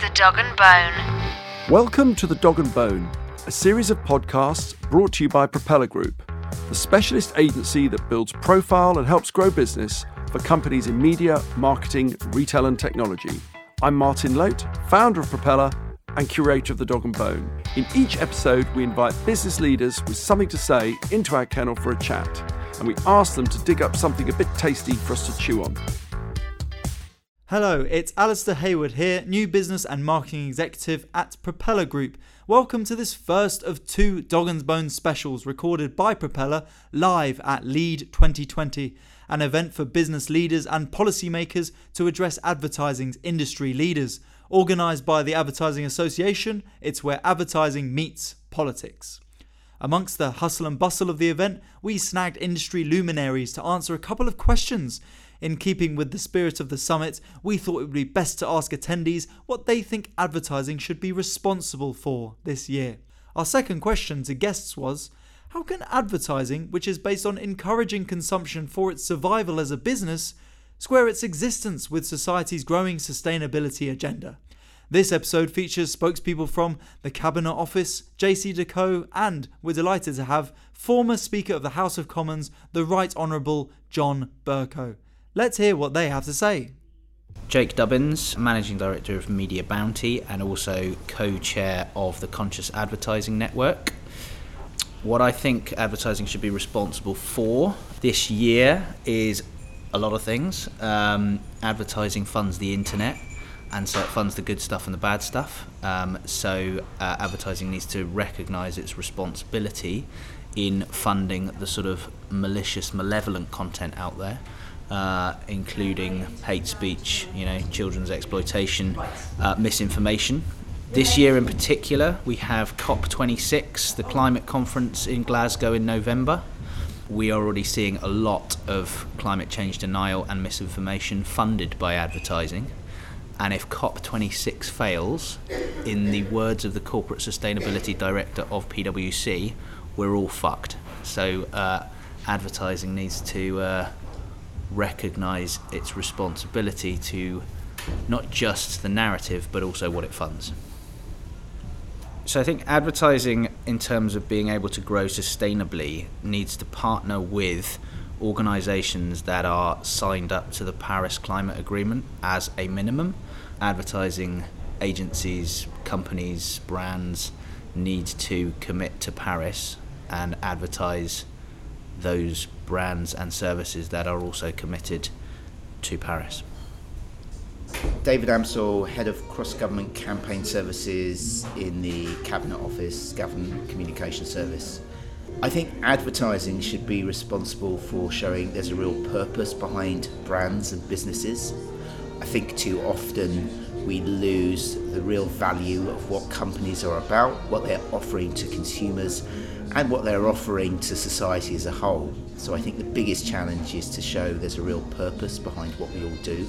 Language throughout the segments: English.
the Dog and Bone. Welcome to The Dog and Bone, a series of podcasts brought to you by Propeller Group, the specialist agency that builds profile and helps grow business for companies in media, marketing, retail, and technology. I'm Martin Loat, founder of Propeller and curator of The Dog and Bone. In each episode, we invite business leaders with something to say into our kennel for a chat, and we ask them to dig up something a bit tasty for us to chew on. Hello, it's Alistair Hayward here, new business and marketing executive at Propeller Group. Welcome to this first of two Dog and Bone specials recorded by Propeller live at Lead 2020, an event for business leaders and policymakers to address advertising's industry leaders. Organised by the Advertising Association, it's where advertising meets politics. Amongst the hustle and bustle of the event, we snagged industry luminaries to answer a couple of questions in keeping with the spirit of the summit, we thought it would be best to ask attendees what they think advertising should be responsible for this year. Our second question to guests was How can advertising, which is based on encouraging consumption for its survival as a business, square its existence with society's growing sustainability agenda? This episode features spokespeople from the Cabinet Office, JCDecaux, and we're delighted to have former Speaker of the House of Commons, the Right Honourable John Bercow. Let's hear what they have to say. Jake Dubbins, Managing Director of Media Bounty and also co chair of the Conscious Advertising Network. What I think advertising should be responsible for this year is a lot of things. Um, advertising funds the internet, and so it funds the good stuff and the bad stuff. Um, so uh, advertising needs to recognise its responsibility in funding the sort of malicious, malevolent content out there uh, including hate speech, you know, children's exploitation, uh, misinformation. This year in particular, we have COP26, the climate conference in Glasgow in November. We are already seeing a lot of climate change denial and misinformation funded by advertising. And if COP26 fails, in the words of the Corporate Sustainability Director of PwC, we're all fucked. So uh, advertising needs to uh, recognise its responsibility to not just the narrative but also what it funds. So I think advertising, in terms of being able to grow sustainably, needs to partner with organisations that are signed up to the Paris Climate Agreement as a minimum. Advertising agencies, companies, brands need to commit to Paris and advertise those brands and services that are also committed to Paris. David Amsel, Head of Cross Government Campaign Services in the Cabinet Office, Government Communication Service. I think advertising should be responsible for showing there's a real purpose behind brands and businesses. I think too often we lose the real value of what companies are about, what they're offering to consumers, and what they're offering to society as a whole. So I think the biggest challenge is to show there's a real purpose behind what we all do.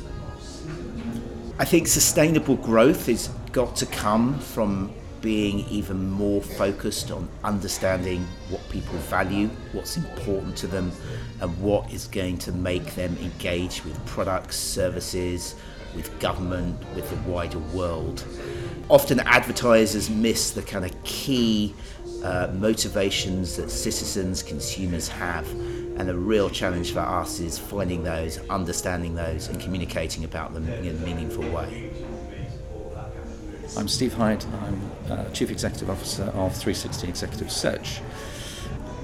I think sustainable growth has got to come from being even more focused on understanding what people value, what's important to them, and what is going to make them engage with products, services, with government, with the wider world. Often advertisers miss the kind of key uh, motivations that citizens, consumers have. And the real challenge for us is finding those, understanding those, and communicating about them in a meaningful way. I'm Steve Hyde. I'm uh, Chief Executive Officer of 360 Executive Search.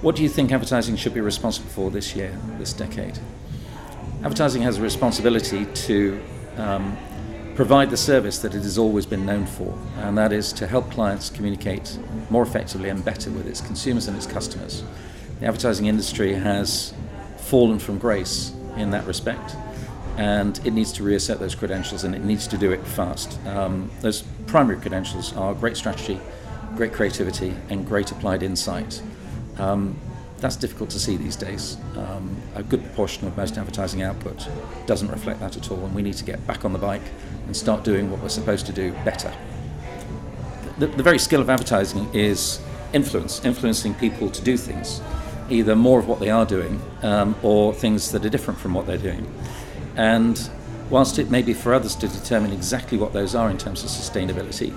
What do you think advertising should be responsible for this year, this decade? Advertising has a responsibility to um, provide the service that it has always been known for, and that is to help clients communicate more effectively and better with its consumers and its customers. The advertising industry has fallen from grace in that respect, and it needs to reassert those credentials and it needs to do it fast. Um, those primary credentials are great strategy, great creativity, and great applied insight. Um, that's difficult to see these days. Um, a good proportion of most advertising output doesn't reflect that at all, and we need to get back on the bike and start doing what we're supposed to do better. The, the very skill of advertising is influence, influencing people to do things, either more of what they are doing um, or things that are different from what they're doing. And whilst it may be for others to determine exactly what those are in terms of sustainability,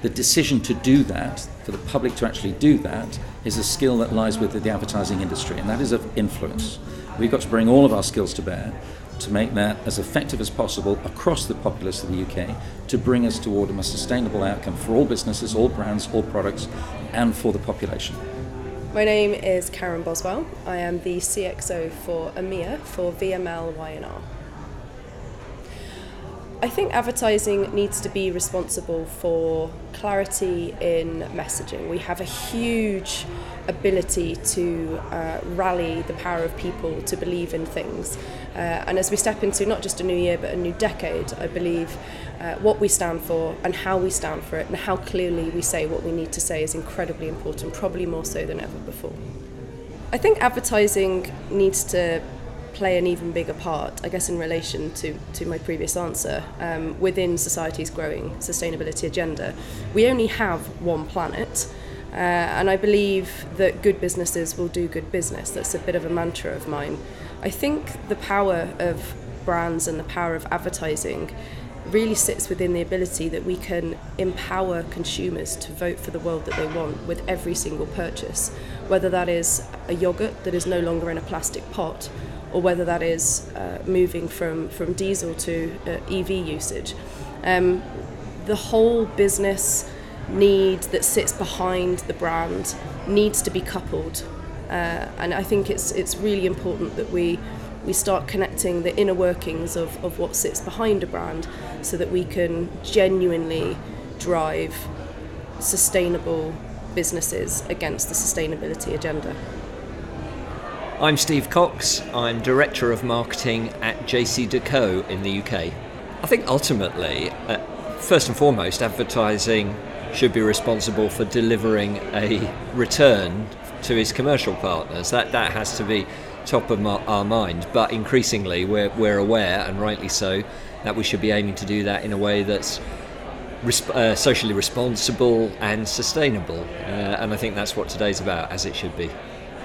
the decision to do that, for the public to actually do that, is a skill that lies with the advertising industry, and that is of influence. We've got to bring all of our skills to bear to make that as effective as possible across the populace of the UK to bring us toward a more sustainable outcome for all businesses, all brands, all products, and for the population. My name is Karen Boswell. I am the CXO for EMEA for VML Y&R. I think advertising needs to be responsible for clarity in messaging. We have a huge ability to uh, rally the power of people to believe in things. Uh, and as we step into not just a new year but a new decade, I believe uh, what we stand for and how we stand for it and how clearly we say what we need to say is incredibly important, probably more so than ever before. I think advertising needs to play an even bigger part, I guess, in relation to, to my previous answer, um, within society's growing sustainability agenda. We only have one planet. Uh, and I believe that good businesses will do good business. That's a bit of a mantra of mine. I think the power of brands and the power of advertising really sits within the ability that we can empower consumers to vote for the world that they want with every single purchase, whether that is a yogurt that is no longer in a plastic pot or whether that is uh, moving from, from diesel to uh, EV usage. Um, the whole business need that sits behind the brand needs to be coupled. Uh, and I think it's, it's really important that we, we start connecting the inner workings of, of what sits behind a brand so that we can genuinely drive sustainable businesses against the sustainability agenda. I'm Steve Cox. I'm Director of Marketing at JCDecaux in the UK. I think ultimately, uh, first and foremost, advertising should be responsible for delivering a return to his commercial partners. That, that has to be top of our mind. But increasingly, we're, we're aware, and rightly so, that we should be aiming to do that in a way that's uh, socially responsible and sustainable. Uh, and I think that's what today's about, as it should be.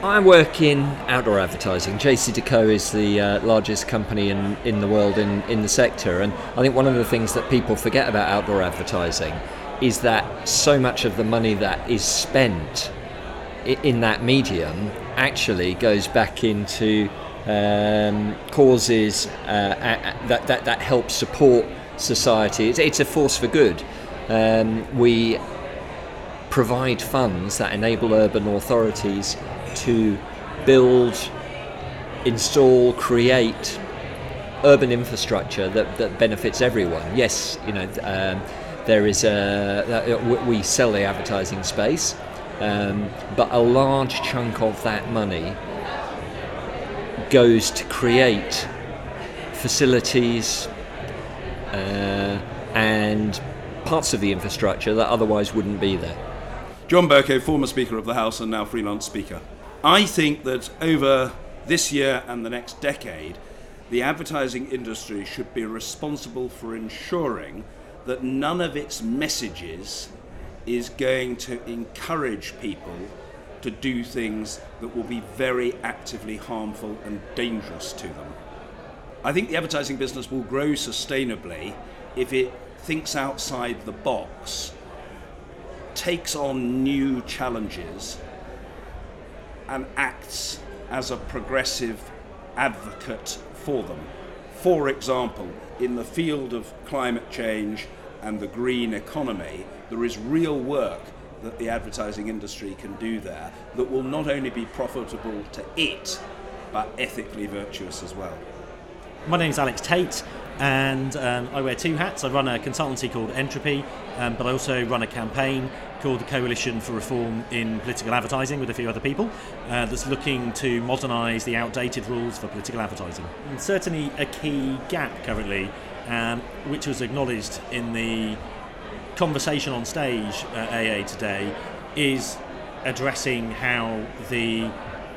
I work in outdoor advertising. JCDecaux is the uh, largest company in, in the world in, in the sector, and I think one of the things that people forget about outdoor advertising is that so much of the money that is spent in that medium actually goes back into um, causes uh, that, that, that help support society. It's, it's a force for good. Um, we provide funds that enable urban authorities to build, install, create urban infrastructure that, that benefits everyone. Yes, you know, um, there is a, uh, we sell the advertising space, um, but a large chunk of that money goes to create facilities uh, and parts of the infrastructure that otherwise wouldn't be there. John Bercow, former Speaker of the House and now freelance Speaker. I think that over this year and the next decade, the advertising industry should be responsible for ensuring that none of its messages is going to encourage people to do things that will be very actively harmful and dangerous to them. I think the advertising business will grow sustainably if it thinks outside the box, takes on new challenges, and acts as a progressive advocate for them. For example, in the field of climate change and the green economy, there is real work that the advertising industry can do there that will not only be profitable to it, but ethically virtuous as well. My name is Alex Tait, and um, I wear two hats. I run a consultancy called Entropy, um, but I also run a campaign called the Coalition for Reform in Political Advertising with a few other people uh, that's looking to modernise the outdated rules for political advertising. And certainly a key gap currently, um, which was acknowledged in the conversation on stage at AA today, is addressing how the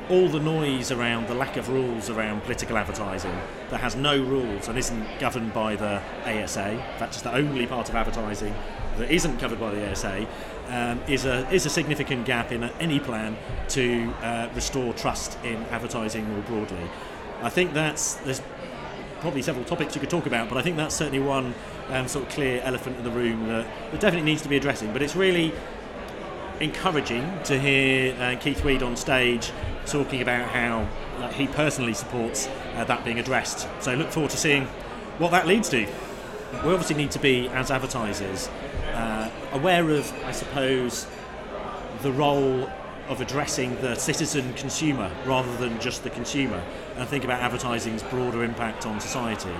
all the noise around the lack of rules around political advertising that has no rules and isn't governed by the ASA. That's the only part of advertising that isn't covered by the ASA um, is a is a significant gap in any plan to uh, restore trust in advertising more broadly. I think that's there's probably several topics you could talk about, but I think that's certainly one um, sort of clear elephant in the room that, that definitely needs to be addressing. But it's really encouraging to hear uh, Keith Weed on stage talking about how he personally supports uh, that being addressed. So look forward to seeing what that leads to. We obviously need to be, as advertisers, uh, aware of, I suppose, the role of addressing the citizen consumer rather than just the consumer, and think about advertising's broader impact on society.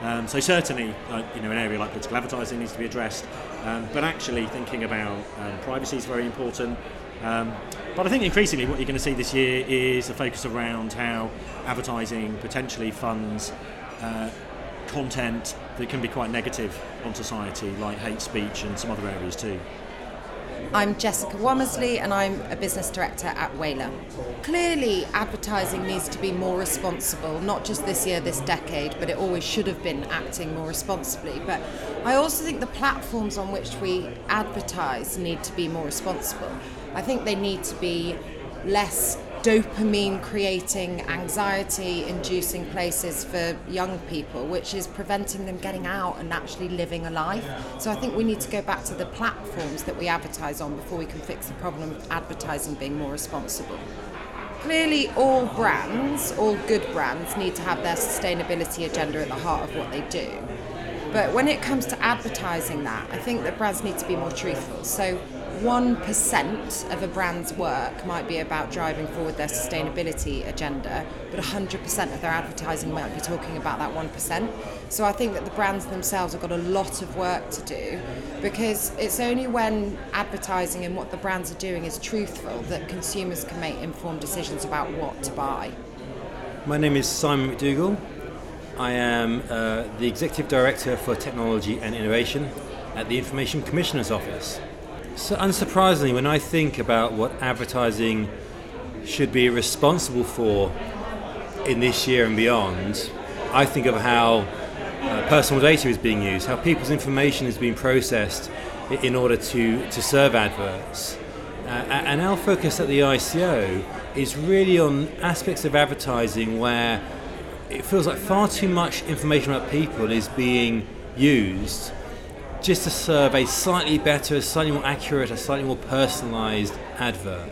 Um, so certainly, uh, you know, an area like political advertising needs to be addressed, um, but actually thinking about um, privacy is very important. Um, but I think increasingly what you're going to see this year is a focus around how advertising potentially funds uh, content that can be quite negative on society, like hate speech and some other areas too. I'm Jessica Womersley and I'm a business director at Whaler. Clearly, advertising needs to be more responsible, not just this year, this decade, but it always should have been acting more responsibly. But I also think the platforms on which we advertise need to be more responsible. I think they need to be less dopamine creating, anxiety inducing places for young people, which is preventing them getting out and actually living a life. So I think we need to go back to the platforms that we advertise on before we can fix the problem of advertising being more responsible. Clearly, all brands, all good brands, need to have their sustainability agenda at the heart of what they do. But when it comes to advertising that, I think that brands need to be more truthful. So 1% of a brand's work might be about driving forward their sustainability agenda, but 100% of their advertising might be talking about that 1%. So I think that the brands themselves have got a lot of work to do because it's only when advertising and what the brands are doing is truthful that consumers can make informed decisions about what to buy. My name is Simon McDougall. I am uh, the Executive Director for Technology and Innovation at the Information Commissioner's Office. So, unsurprisingly, when I think about what advertising should be responsible for in this year and beyond, I think of how uh, personal data is being used, how people's information is being processed in order to, to serve adverts. Uh, and our focus at the ICO is really on aspects of advertising where it feels like far too much information about people is being used just to serve a slightly better, slightly more accurate, a slightly more personalised advert.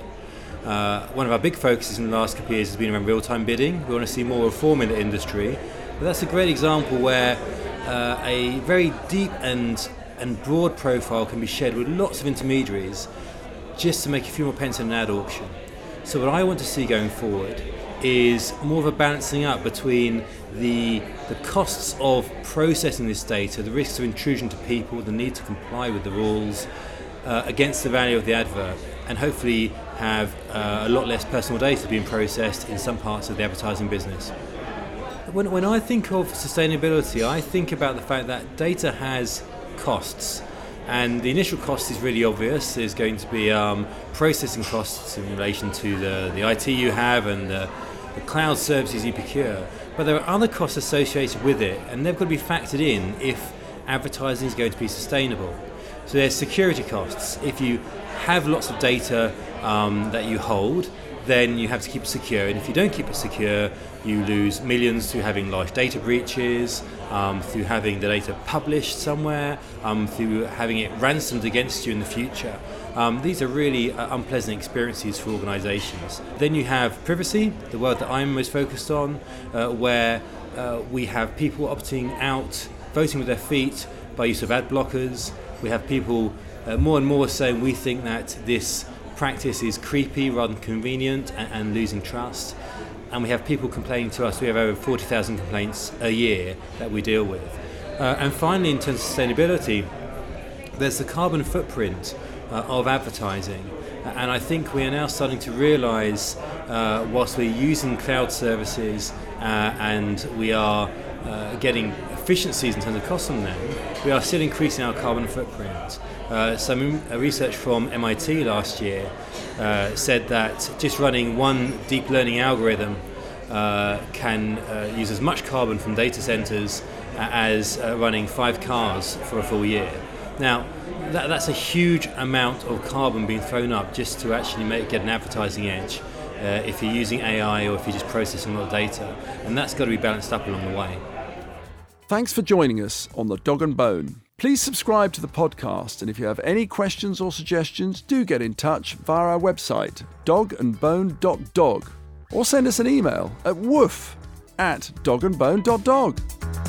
Uh, one of our big focuses in the last couple of years has been around real-time bidding. We want to see more reform in the industry, but that's a great example where uh, a very deep and and broad profile can be shared with lots of intermediaries, just to make a few more pence in an ad auction. So what I want to see going forward is more of a balancing up between the, the costs of processing this data, the risks of intrusion to people, the need to comply with the rules, uh, against the value of the advert, and hopefully have uh, a lot less personal data being processed in some parts of the advertising business. When, when I think of sustainability, I think about the fact that data has costs. And the initial cost is really obvious. There's going to be um, processing costs in relation to the, the IT you have and the, the cloud services you procure. But there are other costs associated with it, and they've got to be factored in if advertising is going to be sustainable. So there's security costs. If you have lots of data um, that you hold, then you have to keep it secure. And if you don't keep it secure, you lose millions through having large data breaches, um, through having the data published somewhere, um, through having it ransomed against you in the future. Um, these are really uh, unpleasant experiences for organisations. Then you have privacy, the word that I'm most focused on, uh, where uh, we have people opting out, voting with their feet by use of ad blockers. We have people uh, more and more saying we think that this practice is creepy rather than convenient and, and losing trust. And we have people complaining to us. We have over 40,000 complaints a year that we deal with. Uh, and finally, in terms of sustainability, there's the carbon footprint uh, of advertising. And I think we are now starting to realize, uh, whilst we're using cloud services uh, and we are uh, getting efficiencies in terms of cost on them, we are still increasing our carbon footprint. Uh, some research from MIT last year uh, said that just running one deep learning algorithm uh, can uh, use as much carbon from data centers as uh, running five cars for a full year. Now, that, that's a huge amount of carbon being thrown up just to actually make get an advertising edge. Uh, if you're using AI or if you're just processing a lot of data, and that's got to be balanced up along the way. Thanks for joining us on The Dog and Bone. Please subscribe to the podcast, and if you have any questions or suggestions, do get in touch via our website, dogandbone.dog, or send us an email at woof at dogandbone.dog.